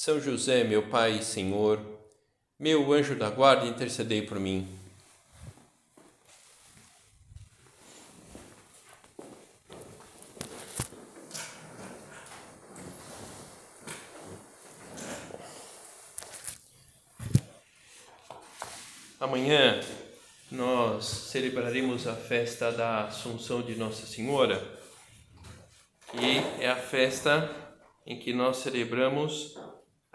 são José, meu Pai e Senhor, meu anjo da guarda, intercedei por mim. Amanhã nós celebraremos a festa da Assunção de Nossa Senhora, e é a festa em que nós celebramos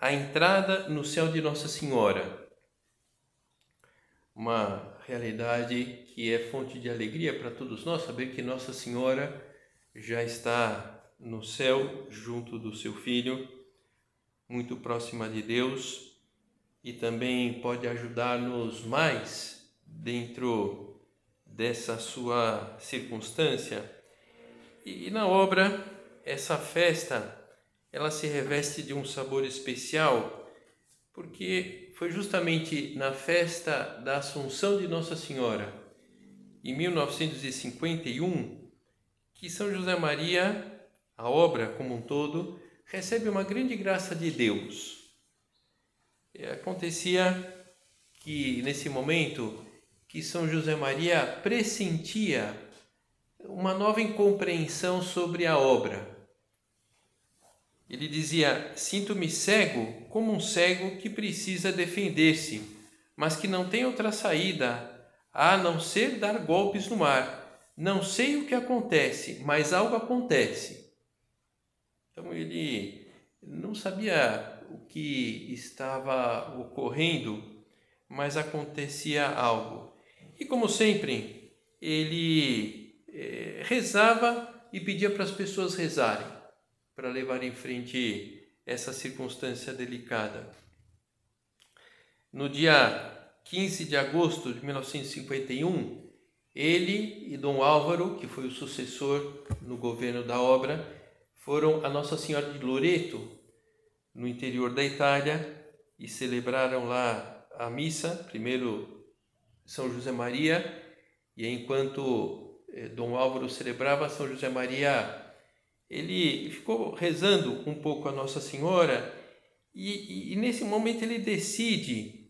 a entrada no céu de Nossa Senhora. Uma realidade que é fonte de alegria para todos nós saber que Nossa Senhora já está no céu junto do seu filho, muito próxima de Deus e também pode ajudar-nos mais dentro dessa sua circunstância. E, na obra, essa festa ela se reveste de um sabor especial, porque foi justamente na festa da Assunção de Nossa Senhora, em 1951, que São José Maria, a obra como um todo, recebe uma grande graça de Deus. E acontecia que nesse momento que São José Maria pressentia uma nova incompreensão sobre a obra ele dizia: Sinto-me cego como um cego que precisa defender-se, mas que não tem outra saída a não ser dar golpes no mar. Não sei o que acontece, mas algo acontece. Então ele não sabia o que estava ocorrendo, mas acontecia algo. E como sempre, ele eh, rezava e pedia para as pessoas rezarem para levar em frente essa circunstância delicada. No dia 15 de agosto de 1951, ele e Dom Álvaro, que foi o sucessor no governo da obra, foram a Nossa Senhora de Loreto, no interior da Itália, e celebraram lá a missa, primeiro São José Maria, e enquanto eh, Dom Álvaro celebrava, São José Maria ele ficou rezando um pouco a Nossa Senhora e, e, e nesse momento ele decide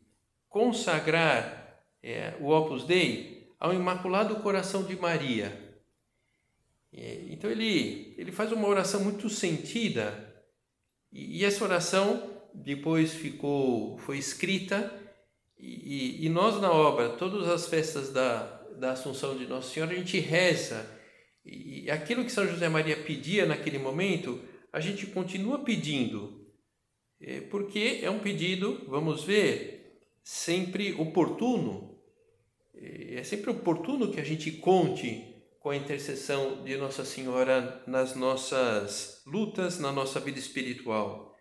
consagrar é, o Opus Dei ao Imaculado Coração de Maria. É, então ele, ele faz uma oração muito sentida e, e essa oração depois ficou foi escrita e, e, nós na obra todas as festas da, da Assunção de Nossa Senhora a gente reza e aquilo que São José Maria pedia naquele momento, a gente continua pedindo, é, porque é um pedido, vamos ver, sempre oportuno. É, é sempre oportuno que a gente conte com a intercessão de Nossa Senhora nas nossas lutas, na nossa vida espiritual.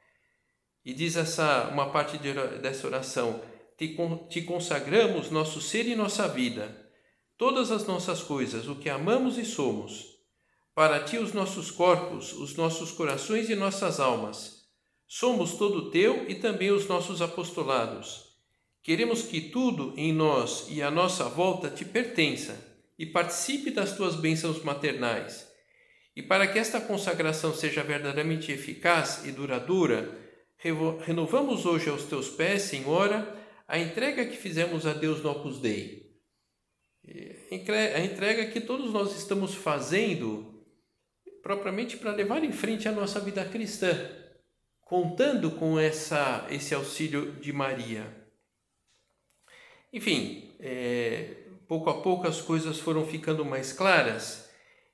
E diz essa uma parte de, dessa oração: te consagramos nosso ser e nossa vida todas as nossas coisas, o que amamos e somos. Para ti, os nossos corpos, os nossos corações e nossas almas. Somos todo teu e também os nossos apostolados. Queremos que tudo em nós e à nossa volta te pertença e participe das tuas bênçãos maternais. E para que esta consagração seja verdadeiramente eficaz e duradoura, renovamos hoje aos teus pés, Senhora, a entrega que fizemos a Deus no Opus Dei a entrega que todos nós estamos fazendo propriamente para levar em frente a nossa vida cristã, contando com essa, esse auxílio de Maria. Enfim, é, pouco a pouco as coisas foram ficando mais claras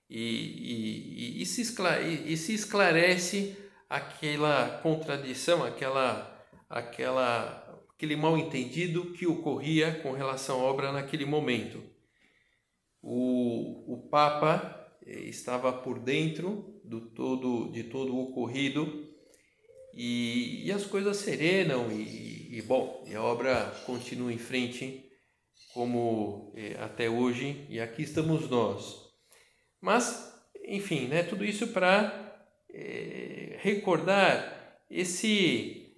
e, e, e, se, esclarece, e se esclarece aquela contradição, aquela, aquela, aquele mal entendido que ocorria com relação à obra naquele momento o, o Papa eh, estava por dentro do todo, de todo o ocorrido e, e as coisas serenam e, e bom, e a obra continua em frente como é, até hoje, e aqui estamos nós. Mas, enfim, né, tudo isso para é, recordar esse,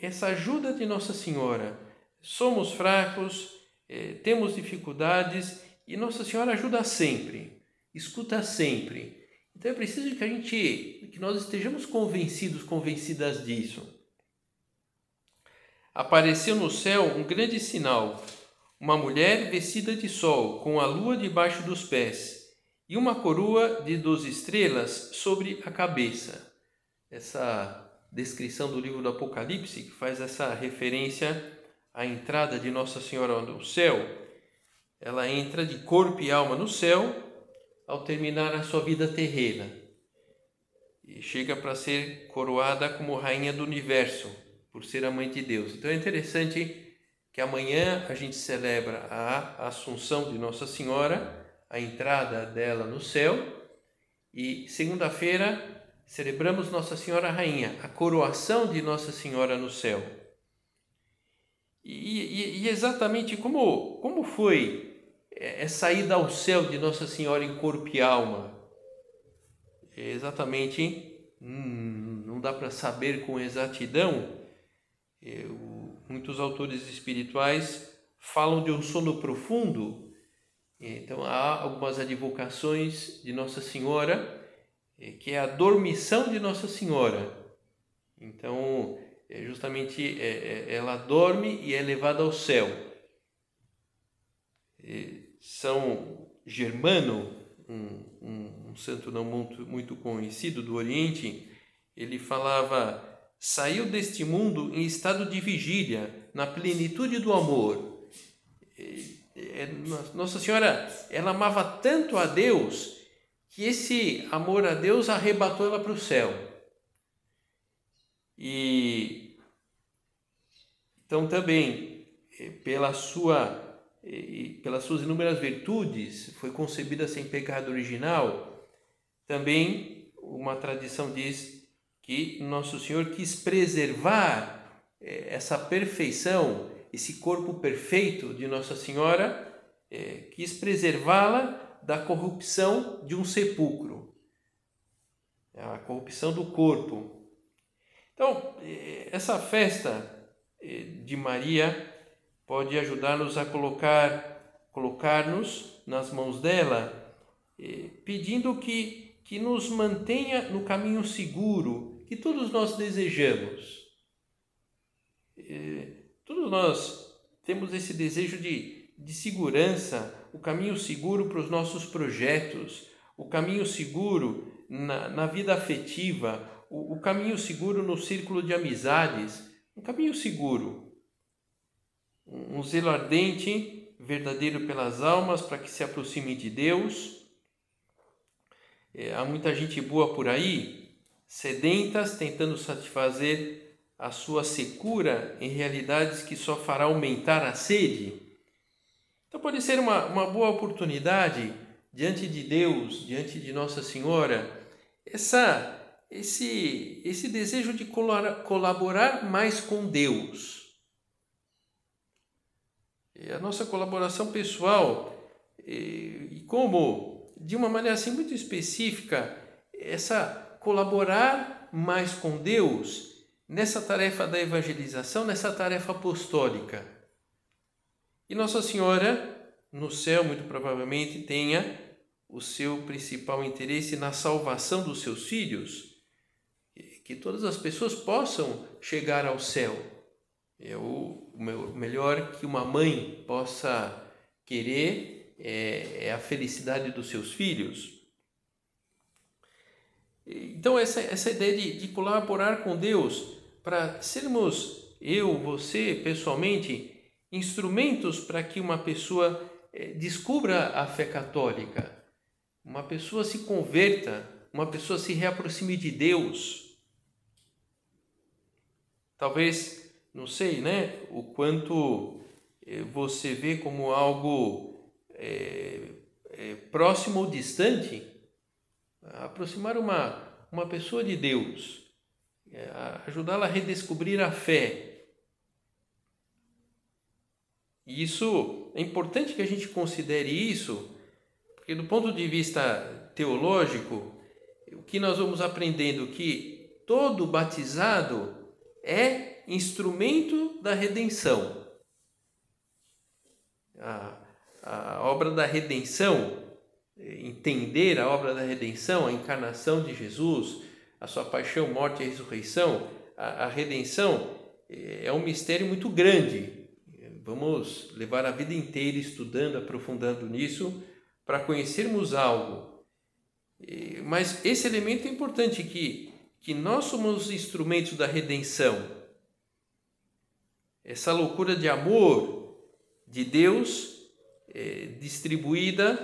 essa ajuda de Nossa Senhora. Somos fracos, temos dificuldades e Nossa Senhora ajuda sempre, escuta sempre. Então é preciso que a gente, que nós estejamos convencidos, convencidas disso. Apareceu no céu um grande sinal uma mulher vestida de sol, com a lua debaixo dos pés, e uma coroa de doze estrelas sobre a cabeça. Essa descrição do livro do Apocalipse, que faz essa referência à entrada de Nossa Senhora no céu, ela entra de corpo e alma no céu ao terminar a sua vida terrena e chega para ser coroada como rainha do universo, por ser a mãe de Deus. Então é interessante que amanhã a gente celebra a Assunção de Nossa Senhora, a entrada dela no céu, e segunda-feira celebramos Nossa Senhora Rainha, a coroação de Nossa Senhora no céu. E, e, e exatamente como, como foi essa ida ao céu de Nossa Senhora em corpo e alma? Exatamente, hum, não dá para saber com exatidão. Eu, muitos autores espirituais falam de um sono profundo. Então há algumas advocações de Nossa Senhora, que é a dormição de Nossa Senhora. Então, é justamente é, ela dorme e é levada ao céu. São Germano, um, um, um santo não muito, muito conhecido do Oriente, ele falava saiu deste mundo em estado de vigília, na plenitude do amor. Nossa Senhora, ela amava tanto a Deus que esse amor a Deus arrebatou ela para o céu. E então também eh, pela sua pelas suas inúmeras virtudes, foi concebida sem pecado original. Também uma tradição diz que Nosso Senhor quis preservar eh, essa perfeição, esse corpo perfeito de Nossa Senhora, quis preservá-la da corrupção de um sepulcro, a corrupção do corpo. Então, eh, essa festa de Maria pode ajudar-nos a colocar, colocar-nos nas mãos dela, pedindo que, que nos mantenha no caminho seguro, que todos nós desejamos. Todos nós temos esse desejo de, de segurança, o caminho seguro para os nossos projetos, o caminho seguro na, na vida afetiva, o, o caminho seguro no círculo de amizades, um caminho seguro. Um zelo ardente, verdadeiro pelas almas, para que se aproximem de Deus. É, há muita gente boa por aí sedentas, tentando satisfazer a sua secura em realidades que só fará aumentar a sede. Então pode ser uma, uma boa oportunidade diante de Deus, diante de Nossa Senhora, essa esse esse desejo de colaborar mais com Deus. E a nossa colaboração pessoal e, e como de uma maneira assim muito específica essa colaborar mais com Deus nessa tarefa da evangelização, nessa tarefa apostólica. E Nossa Senhora, no céu, muito provavelmente, tenha o seu principal interesse na salvação dos seus filhos, que todas as pessoas possam chegar ao céu. É o melhor que uma mãe possa querer é, é a felicidade dos seus filhos. Então, essa, essa ideia de, de colaborar com Deus para sermos, eu, você, pessoalmente, instrumentos para que uma pessoa eh, descubra a fé católica, uma pessoa se converta, uma pessoa se reaproxime de Deus. Talvez, não sei, né, o quanto eh, você vê como algo é, é, próximo ou distante aproximar uma, uma pessoa de Deus, é, ajudá-la a redescobrir a fé. E isso é importante que a gente considere isso, porque do ponto de vista teológico, o que nós vamos aprendendo que todo batizado é instrumento da redenção. A, a obra da redenção, entender a obra da redenção, a encarnação de Jesus, a sua paixão, morte e ressurreição, a, a redenção é um mistério muito grande. Vamos levar a vida inteira estudando, aprofundando nisso, para conhecermos algo. Mas esse elemento é importante que, que nós somos instrumentos da redenção. Essa loucura de amor de Deus é, distribuída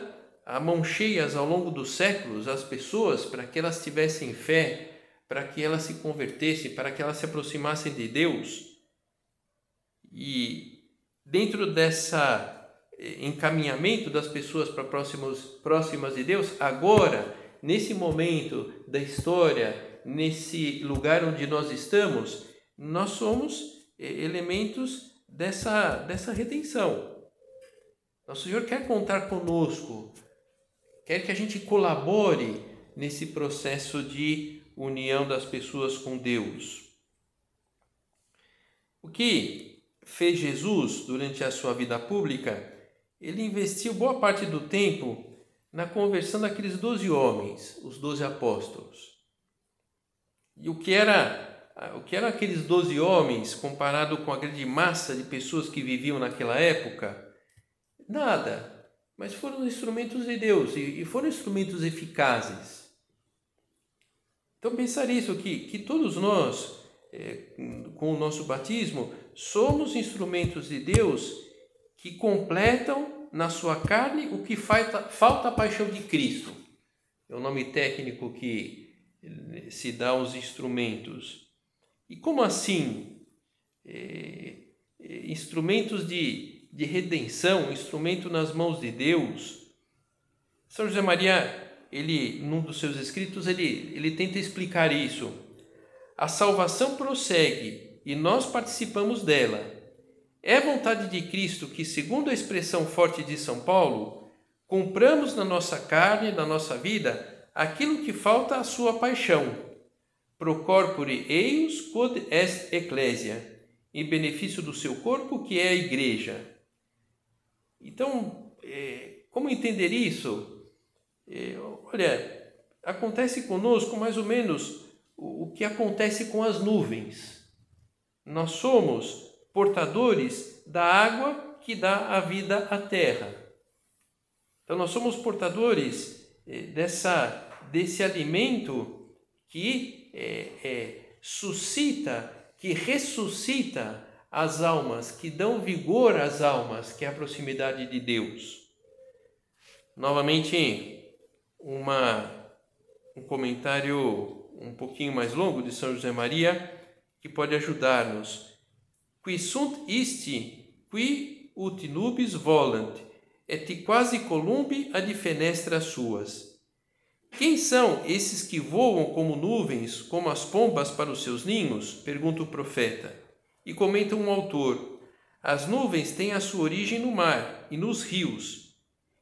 a mão cheias ao longo dos séculos às pessoas para que elas tivessem fé, para que elas se convertessem, para que elas se aproximassem de Deus. E dentro dessa eh, encaminhamento das pessoas para próximas próximas de Deus, agora, nesse momento da história, nesse lugar onde nós estamos, nós somos eh, elementos dessa, dessa redenção. Nosso Senhor quer contar conosco, quer que a gente colabore nesse processo de união das pessoas com Deus. O que fez Jesus durante a sua vida pública? Ele investiu boa parte do tempo na conversão daqueles doze homens, os doze apóstolos. E o que era o que eram aqueles doze homens comparado com a grande massa de pessoas que viviam naquela época? Nada. Mas foram instrumentos de Deus e foram instrumentos eficazes. Então pensar isso que, que todos nós, é, com o nosso batismo, somos instrumentos de Deus que completam na sua carne o que falta, falta a paixão de Cristo. É o nome técnico que se dá aos instrumentos. E como assim? É, é, instrumentos de, de redenção, instrumento nas mãos de Deus. São José Maria, ele, num dos seus escritos, ele, ele tenta explicar isso. A salvação prossegue e nós participamos dela. É vontade de Cristo que, segundo a expressão forte de São Paulo, compramos na nossa carne, na nossa vida, aquilo que falta à sua paixão pro corpore eius quod est ecclesia, em benefício do seu corpo, que é a igreja. Então, é, como entender isso? É, olha, acontece conosco mais ou menos o, que acontece com as nuvens. Nós somos portadores da água que dá a vida à terra. Então, nós somos portadores dessa, desse alimento que é, é, suscita, que ressuscita as almas, que dão vigor às almas, que é a proximidade de Deus. Novamente, uma, um comentário um pouquinho mais longo de São José Maria, que pode ajudar-nos. Qui sunt isti, qui ut nubis volant, et quasi columbi ad fenestras suas quem são esses que voam como nuvens, como as pombas para os seus ninhos? pergunta o profeta. E comenta um autor: As nuvens têm a sua origem no mar e nos rios,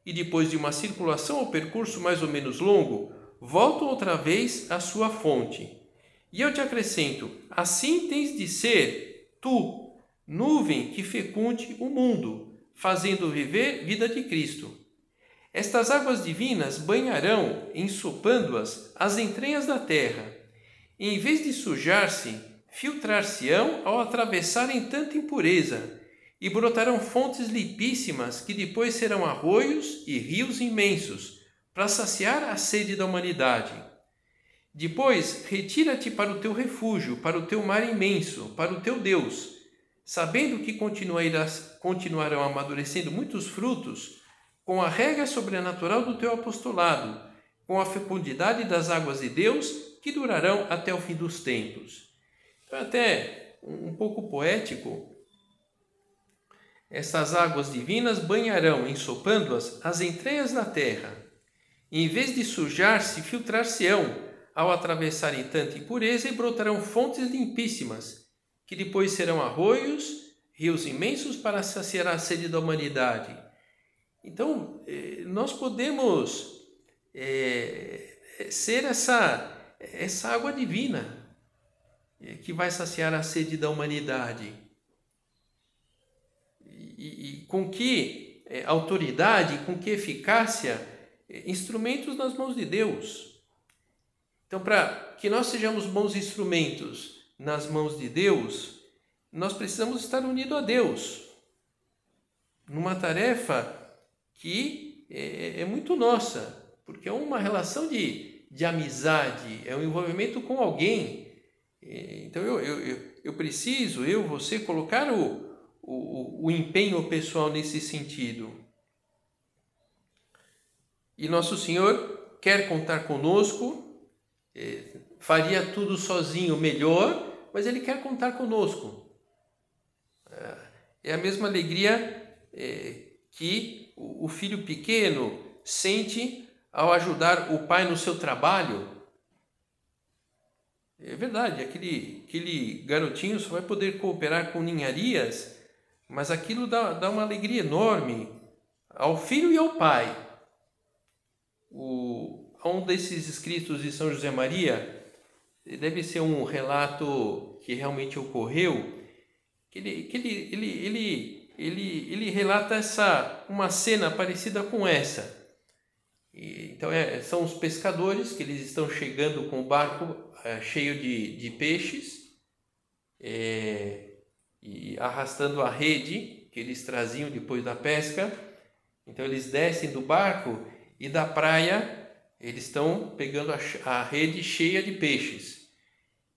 e depois de uma circulação ou percurso mais ou menos longo, voltam outra vez à sua fonte. E eu te acrescento: assim tens de ser tu, nuvem que fecunde o mundo, fazendo viver vida de Cristo. Estas águas divinas banharão, ensopando-as, as entranhas da terra, em vez de sujar-se, filtrar-se-ão ao atravessarem tanta impureza, e brotarão fontes lipíssimas que depois serão arroios e rios imensos, para saciar a sede da humanidade. Depois, retira-te para o teu refúgio, para o teu mar imenso, para o teu Deus, sabendo que continuarão amadurecendo muitos frutos com a regra sobrenatural do teu apostolado, com a fecundidade das águas de Deus que durarão até o fim dos tempos. Então, é até um pouco poético. Estas águas divinas banharão, ensopando-as, as entranhas da terra. E, em vez de sujar-se, filtrar-se-ão, ao atravessarem tanta impureza, e brotarão fontes limpíssimas, que depois serão arroios, rios imensos para saciar a sede da humanidade. Então, eh, nós podemos é, ser essa, essa água divina que vai saciar a sede da humanidade. E, e com que autoridade, com que eficácia, instrumentos nas mãos de Deus. Então, para que nós sejamos bons instrumentos nas mãos de Deus, nós precisamos estar unidos a Deus, numa tarefa que é, é muito nossa, porque é uma relação de, de amizade, é um envolvimento com alguém é, então eu, eu, eu preciso, eu, você, colocar o, o, o empenho pessoal nesse sentido. E Nosso Senhor quer contar conosco, é, faria tudo sozinho melhor, mas Ele quer contar conosco. É, é a mesma alegria que o filho pequeno sente ao ajudar o pai no seu trabalho é verdade, aquele, aquele garotinho só vai poder cooperar com ninharias, mas aquilo dá, dá uma alegria enorme ao filho e ao pai. O, um desses escritos de São José Maria deve ser um relato que realmente ocorreu, que ele, que ele, ele, ele, ele, ele relata essa, uma cena parecida com essa. E, então é, são os pescadores que eles estão chegando com o barco é, cheio de, de peixes é, e arrastando a rede que eles traziam depois da pesca. Então eles descem do barco e da praia eles estão pegando a, a rede cheia de peixes.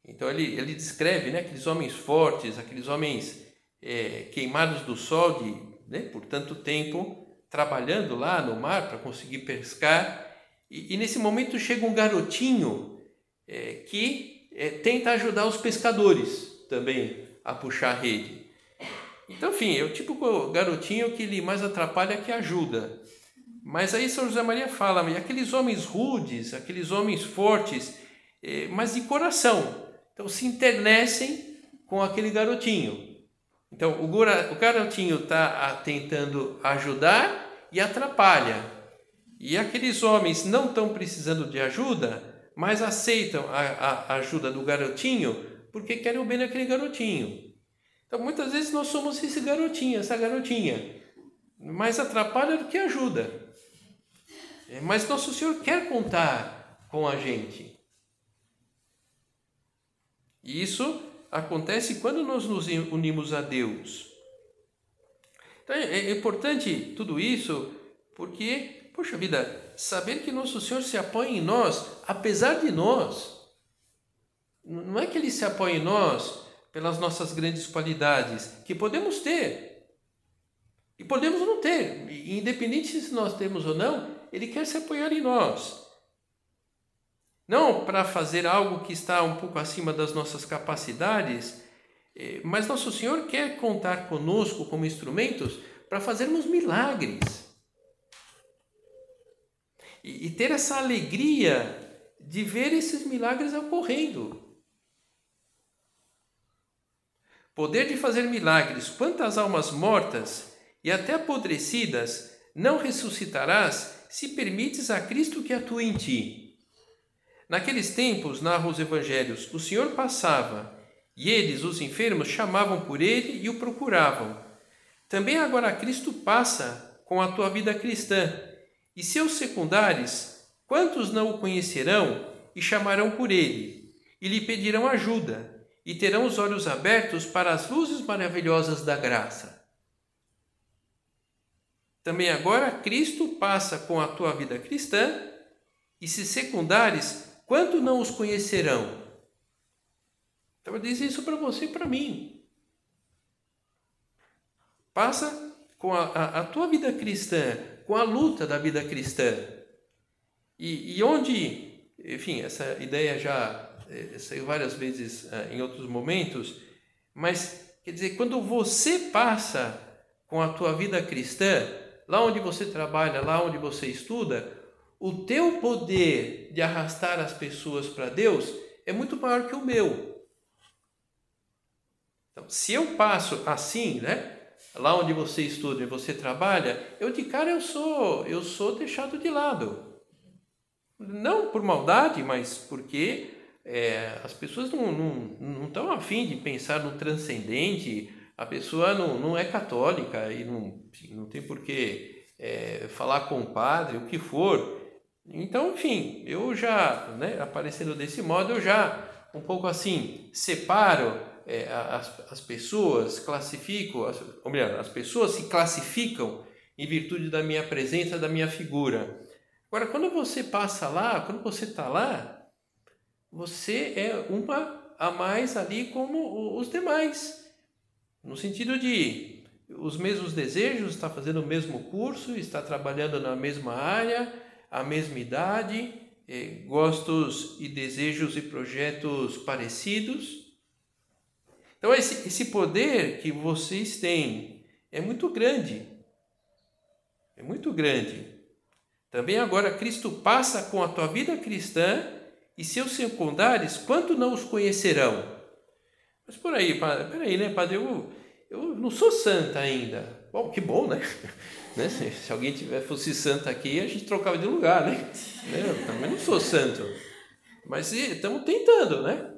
Então ele, ele descreve né, aqueles homens fortes, aqueles homens é, queimados do sol de, né, por tanto tempo, trabalhando lá no mar para conseguir pescar. E, e, nesse momento chega um garotinho é, que é, tenta ajudar os pescadores também a puxar a rede. Então, enfim, é o tipo garotinho que ele mais atrapalha que ajuda. Mas aí São José Maria fala, aqueles homens rudes, aqueles homens fortes, é, mas de coração, então se internecem com aquele garotinho. Então, o garotinho está tentando ajudar e atrapalha. E aqueles homens não estão precisando de ajuda, mas aceitam a, a ajuda do garotinho porque querem o bem daquele garotinho. Então muitas vezes nós somos esse garotinho, essa garotinha, mais atrapalha do que ajuda. É, mas Nosso Senhor quer contar com a gente. E isso acontece quando nós nos unimos a Deus. Então é importante tudo isso porque, poxa vida, saber que nosso Senhor se apoia em nós, apesar de nós. Não é que Ele se apoia em nós pelas nossas grandes qualidades, que podemos ter. E podemos não ter. Independente se nós temos ou não, Ele quer se apoiar em nós. Não para fazer algo que está um pouco acima das nossas capacidades, eh, mas nosso Senhor quer contar conosco como instrumentos para fazermos milagres e, e ter essa alegria de ver esses milagres ocorrendo. Poder de fazer milagres, quantas almas mortas e até apodrecidas não ressuscitarás se permites a Cristo que atue em ti. Naqueles tempos, narram os evangelhos, o Senhor passava e eles, os enfermos, chamavam por ele e o procuravam. Também agora Cristo passa com a tua vida cristã e seus secundários, quantos não o conhecerão e chamarão por ele, e lhe pedirão ajuda, e terão os olhos abertos para as luzes maravilhosas da graça. Também agora Cristo passa com a tua vida cristã, e se secundários, quanto não os conhecerão? Então disse isso para você e para mim. Passa com a, a, a tua vida cristã, com a luta da vida cristã. E, e onde, enfim, essa ideia já é, saiu várias vezes é, em outros momentos, mas quer dizer, quando você passa com a tua vida cristã, lá onde você trabalha, lá onde você estuda, o teu poder de arrastar as pessoas para Deus é muito maior que o meu. Então, se eu passo assim, né? Lá onde você estuda e você trabalha, eu de cara eu sou, eu sou deixado de lado. Não por maldade, mas porque é, as pessoas não, não, não estão afim de pensar no transcendente, a pessoa não, não é católica e não, não tem por que é, falar com o padre, o que for. Então, enfim, eu já, né, aparecendo desse modo, eu já um pouco assim separo é, as, as pessoas, classifico, as, ou melhor, as pessoas se classificam em virtude da minha presença, da minha figura. Agora, quando você passa lá, quando você está lá, você é uma a mais ali como os demais. No sentido de os mesmos desejos, está fazendo o mesmo curso, está trabalhando na mesma área, a mesma idade, eh, gostos e desejos e projetos parecidos. Então, esse, esse poder que vocês têm é muito grande. É muito grande. Também agora Cristo passa com a tua vida cristã e seus secundários, quanto não os conhecerão? Mas por aí, padre, peraí, né, padre? Eu, eu não sou santa ainda. Bom, que bom, né? né? Se, alguém tiver, fosse santa aqui, a gente trocava de lugar, né? Eu também não sou santo. Mas estamos tentando, né?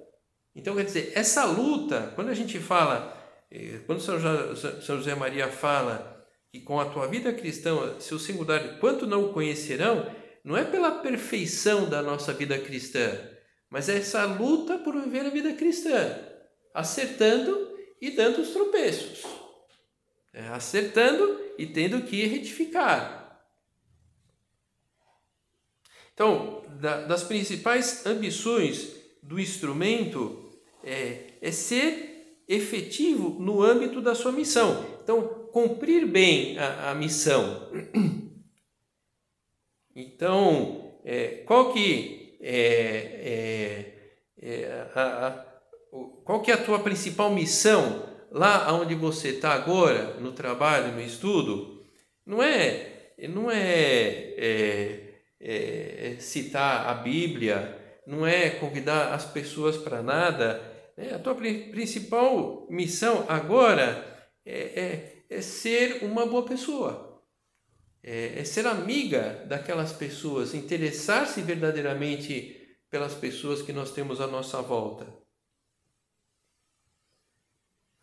Então, quer dizer, essa luta, quando a gente fala, eh, quando São José Maria fala que com a tua vida cristã, seu singular, quanto não o conhecerão, não é pela perfeição da nossa vida cristã, mas é essa luta por viver a vida cristã, acertando e dando os tropeços, é, acertando e tendo que retificar. Então, da, das principais ambições do instrumento é, é ser efetivo no âmbito da sua missão. Então, cumprir bem a, a missão. Então, é, qual que é, é, é a, a, qual que é a tua principal missão lá onde você está agora, no trabalho, no estudo? Não é, não é, é, é citar a Bíblia, não é convidar as pessoas para nada. Né? A tua principal missão agora é, é ser uma boa pessoa é, é ser amiga daquelas pessoas, interessar-se verdadeiramente pelas pessoas que nós temos à nossa volta.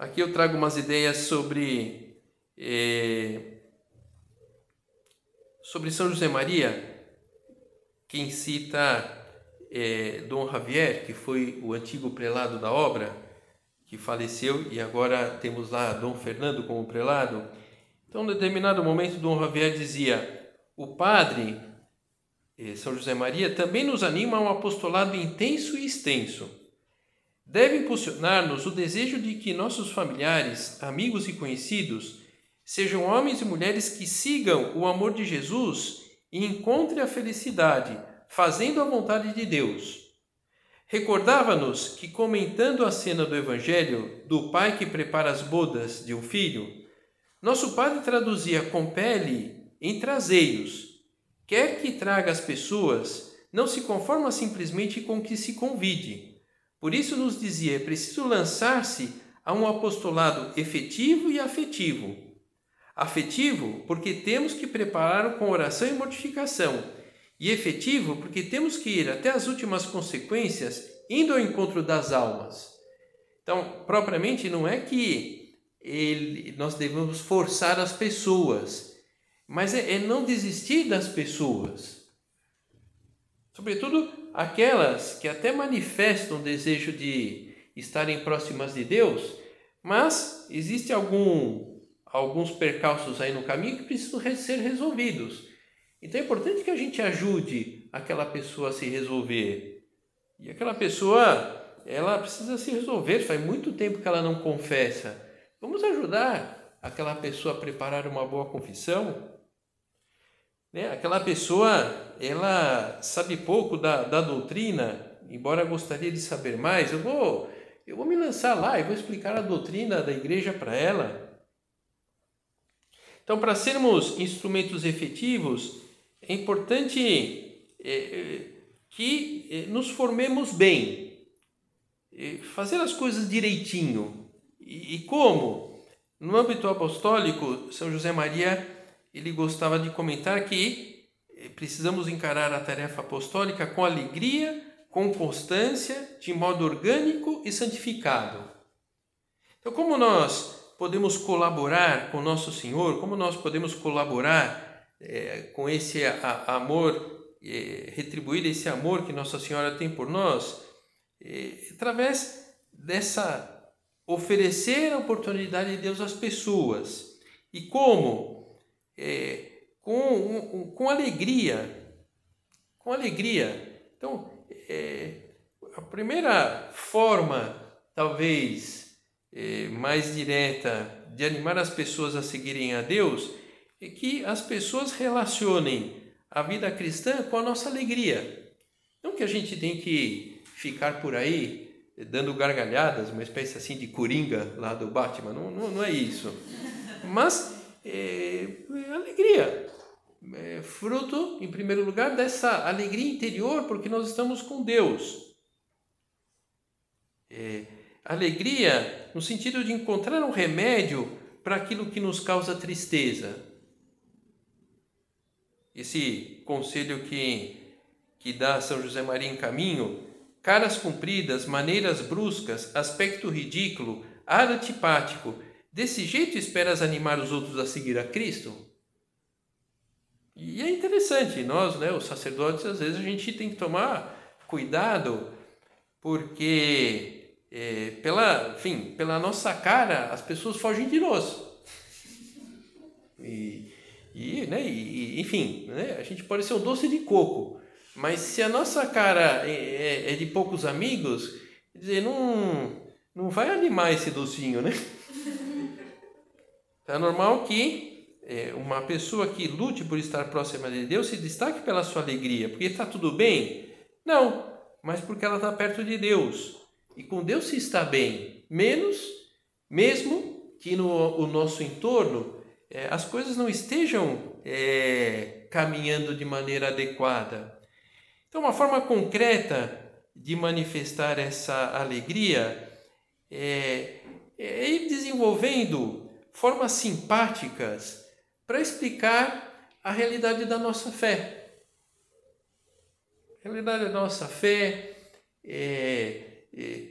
Aqui eu trago umas ideias sobre é, sobre São José Maria, quem cita é, Dom Javier, que foi o antigo prelado da obra, que faleceu e agora temos lá Dom Fernando como prelado. Então, em determinado momento, Dom Javier dizia: o padre eh, São José Maria também nos anima a um apostolado intenso e extenso. Deve impulsionar-nos o desejo de que nossos familiares, amigos e conhecidos sejam homens e mulheres que sigam o amor de Jesus e encontrem a felicidade, fazendo a vontade de Deus. Recordava-nos que, comentando a cena do Evangelho do pai que prepara as bodas de um filho, nosso padre traduzia com pele em traseiros. Quer que traga as pessoas, não se conforma simplesmente com que se convide. Por isso nos dizia: é preciso lançar-se a um apostolado efetivo e afetivo. Afetivo, porque temos que preparar com oração e mortificação, e efetivo, porque temos que ir até as últimas consequências, indo ao encontro das almas. Então, propriamente, não é que ele, nós devemos forçar as pessoas, mas é, é não desistir das pessoas. Sobretudo aquelas que até manifestam o desejo de estarem próximas de Deus, mas existe algum, alguns percalços aí no caminho que precisam ser resolvidos. Então é importante que a gente ajude aquela pessoa a se resolver. E aquela pessoa, ela precisa se resolver, faz muito tempo que ela não confessa. Vamos ajudar aquela pessoa a preparar uma boa confissão. Né? Aquela pessoa, ela sabe pouco da, da doutrina, embora gostaria de saber mais. Eu vou, eu vou me lançar lá e vou explicar a doutrina da igreja para ela. Então, para sermos instrumentos efetivos, é importante é, é que é, nos formemos bem, fazer as coisas direitinho e como? No âmbito apostólico, São José Maria ele gostava de comentar que eh, precisamos encarar a tarefa apostólica com alegria, com constância, de modo orgânico e santificado. Então, como nós podemos colaborar com Nosso Senhor, como nós podemos colaborar é, com esse a, amor, é, retribuir esse amor que Nossa Senhora tem por nós, é, através dessa oferecer a oportunidade de Deus às pessoas. E como? É, com, com alegria. Com alegria. Então, é, a primeira forma, talvez é, mais direta, de animar as pessoas a seguirem a Deus é que as pessoas relacionem a vida cristã com a nossa alegria. Não que a gente tem que ficar por aí dando gargalhadas, uma espécie assim de coringa lá do Batman, não, não, não é isso. Mas é, é alegria, é fruto, em primeiro lugar, dessa alegria interior, porque nós estamos com Deus. É, alegria no sentido de encontrar um remédio para aquilo que nos causa tristeza. Esse conselho que, que dá São José Maria em caminho caras compridas, maneiras bruscas, aspecto ridículo, ar antipático, desse jeito esperas animar os outros a seguir a Cristo? E é interessante, nós, né, os sacerdotes, às vezes a gente tem que tomar cuidado, porque é, pela, enfim, pela nossa cara as pessoas fogem de nós. E, e, né, e enfim, né, a gente pode ser um doce de coco, mas se a nossa cara é, é, é de poucos amigos, dizer, não, não vai animar esse docinho, né? É normal que é, uma pessoa que lute por estar próxima de Deus se destaque pela sua alegria, porque está tudo bem? Não, mas porque ela está perto de Deus. E com Deus se está bem, menos mesmo que no o nosso entorno é, as coisas não estejam é, caminhando de maneira adequada. Então, uma forma concreta de manifestar essa alegria é, é ir desenvolvendo formas simpáticas para explicar a realidade da nossa fé. A realidade da nossa fé é, é,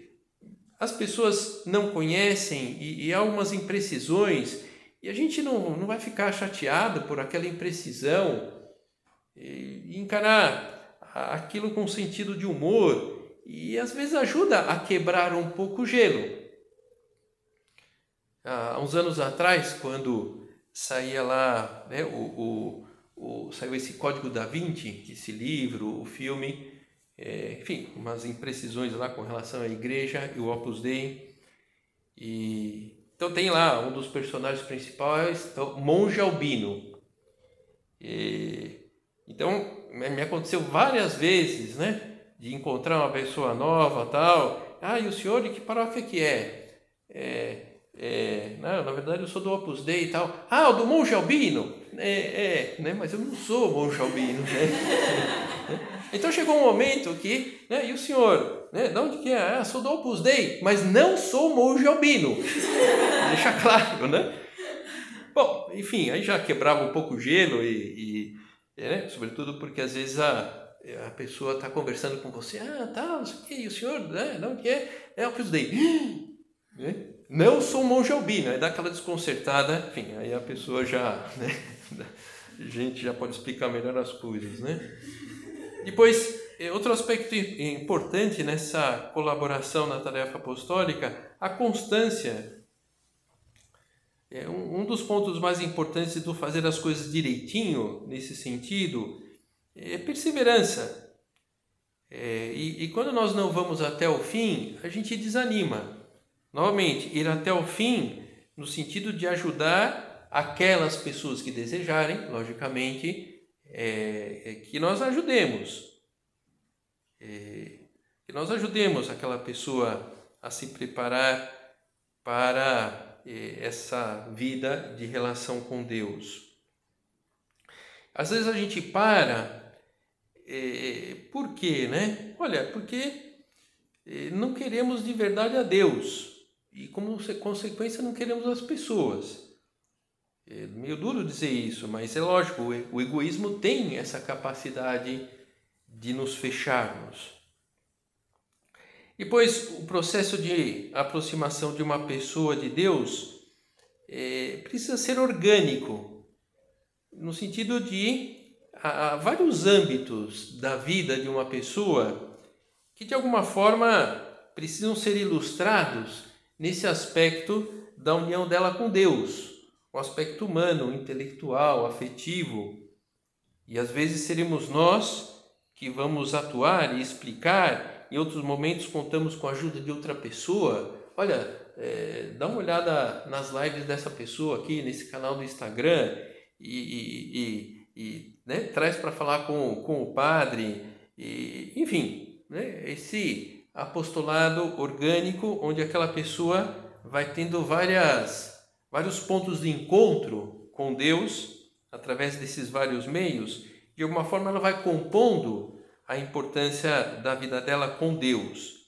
as pessoas não conhecem e, e há umas imprecisões e a gente não, não vai ficar chateado por aquela imprecisão e encarar aquilo com sentido de humor e às vezes ajuda a quebrar um pouco o gelo. Há uns anos atrás, quando saía lá, né, o, o, o, saiu esse Código da Vinci, esse livro, o filme, é, enfim, umas imprecisões lá com relação à igreja e o Opus Dei. E, então tem lá um dos personagens principais, é o monge albino. E, então me aconteceu várias vezes, né? De encontrar uma pessoa nova, tal. Ah, e o senhor de que paróquia que é? É, é não, na verdade eu sou do Opus Dei e tal. Ah, o do Monge Albino? É, é, né? Mas eu não sou Monge Albino, né? então chegou um momento que, né? E o senhor, né? De onde que é? Ah, sou do Opus Dei, mas não sou Monge Albino. Deixa claro, né? Bom, enfim, aí já quebrava um pouco o gelo e, e é, sobretudo porque às vezes a, a pessoa está conversando com você, ah, tá, não sei o que, e o senhor, né, não, que é, é o que eu dei. Né? Não sou monge albino, aí dá aquela desconcertada, enfim, aí a pessoa já, né, a gente já pode explicar melhor as coisas, né? Depois, é, outro aspecto importante nessa colaboração na tarefa apostólica, a constância é, um, um dos pontos mais importantes do fazer as coisas direitinho, nesse sentido, é perseverança. É, e, e quando nós não vamos até o fim, a gente desanima. Novamente, ir até o fim no sentido de ajudar aquelas pessoas que desejarem, logicamente, é, é que nós ajudemos. É, que nós ajudemos aquela pessoa a se preparar para essa vida de relação com Deus. Às vezes a gente para, é, por quê, né? Olha, porque é, não queremos de verdade a Deus. E como consequência não queremos as pessoas. É meio duro dizer isso, mas é lógico, o egoísmo tem essa capacidade de nos fecharmos. E pois o processo de aproximação de uma pessoa de Deus é, precisa ser orgânico, no sentido de há, vários âmbitos da vida de uma pessoa que de alguma forma precisam ser ilustrados nesse aspecto da união dela com Deus, o aspecto humano, intelectual, afetivo. E às vezes seremos nós que vamos atuar e explicar em outros momentos contamos com a ajuda de outra pessoa. Olha, é, dá uma olhada nas lives dessa pessoa aqui nesse canal do Instagram e, e, e, e né, traz para falar com, com o padre. E, enfim, né, esse apostolado orgânico onde aquela pessoa vai tendo várias, vários pontos de encontro com Deus através desses vários meios. De alguma forma, ela vai compondo a importância da vida dela com Deus.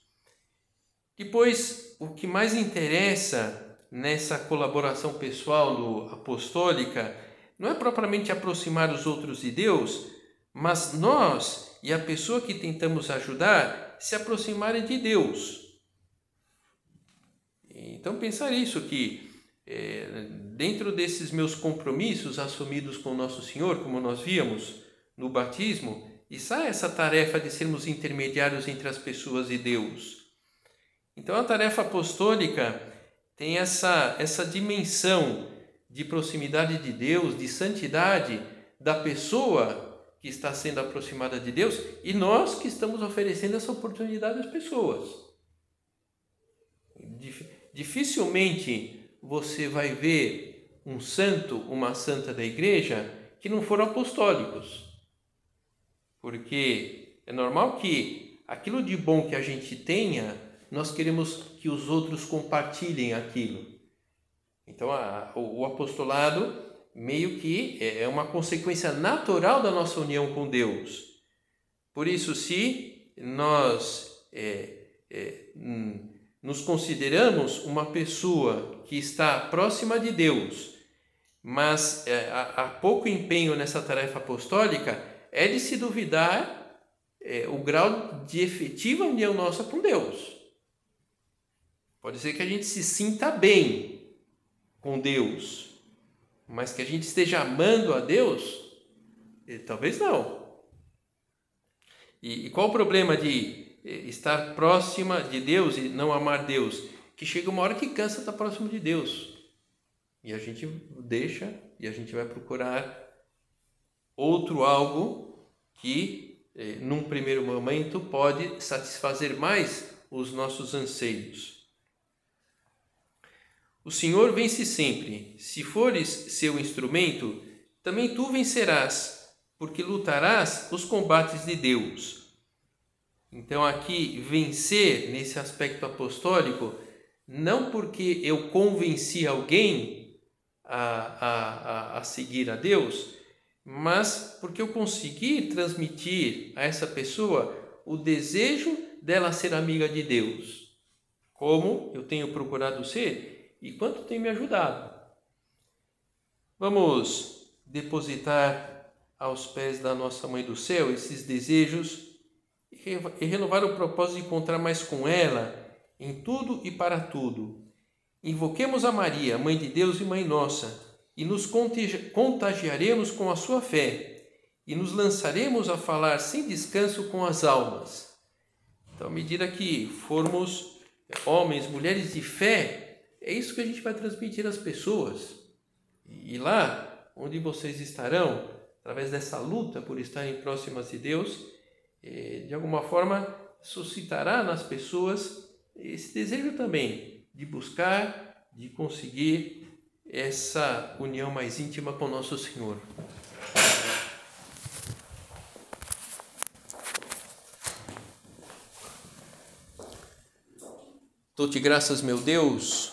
Depois, o que mais interessa nessa colaboração pessoal do apostólica não é propriamente aproximar os outros de Deus, mas nós e a pessoa que tentamos ajudar se aproximarem de Deus. Então pensar isso que é, dentro desses meus compromissos assumidos com nosso Senhor, como nós víamos no batismo, e sai essa tarefa de sermos intermediários entre as pessoas e Deus. Então a tarefa apostólica tem essa, essa dimensão de proximidade de Deus, de santidade da pessoa que está sendo aproximada de Deus e nós que estamos oferecendo essa oportunidade às pessoas. Dificilmente você vai ver um santo, uma santa da igreja que não foram apostólicos porque é normal que aquilo de bom que a gente tenha, nós queremos que os outros compartilhem aquilo. Então, a, o, o apostolado meio que é, é uma consequência natural da nossa união com Deus. Por isso, se nós é, é, hum, nos consideramos uma pessoa que está próxima de Deus, mas é, há, pouco empenho nessa tarefa apostólica, é de se duvidar é, o grau de efetiva união nossa com Deus. Pode ser que a gente se sinta bem com Deus, mas que a gente esteja amando a Deus, eh, talvez não. E, e qual o problema de eh, estar próxima de Deus e não amar Deus? Que chega uma hora que cansa estar próximo de Deus. E a gente deixa e a gente vai procurar outro algo que, eh, num primeiro momento, pode satisfazer mais os nossos anseios. O Senhor vence sempre. Se fores seu instrumento, também tu vencerás, porque lutarás os combates de Deus. Então, aqui, vencer nesse aspecto apostólico, não porque eu convenci alguém a, a, a, seguir a Deus, mas porque eu consegui transmitir a essa pessoa o desejo dela ser amiga de Deus, como eu tenho procurado ser e quanto tem me ajudado. Vamos depositar aos pés da nossa Mãe do Céu esses desejos e renovar o propósito de encontrar mais com ela em tudo e para tudo. Invoquemos a Maria, Mãe de Deus e Mãe Nossa e nos contagiaremos com a sua fé e nos lançaremos a falar sem descanso com as almas. Então, à medida que formos homens, mulheres de fé, é isso que a gente vai transmitir às pessoas. E lá, onde vocês estarão, através dessa luta por estarem próximas de Deus, eh, de alguma forma suscitará nas pessoas esse desejo também de buscar, de conseguir essa união mais íntima com nosso Senhor. Dou-te graças, meu Deus,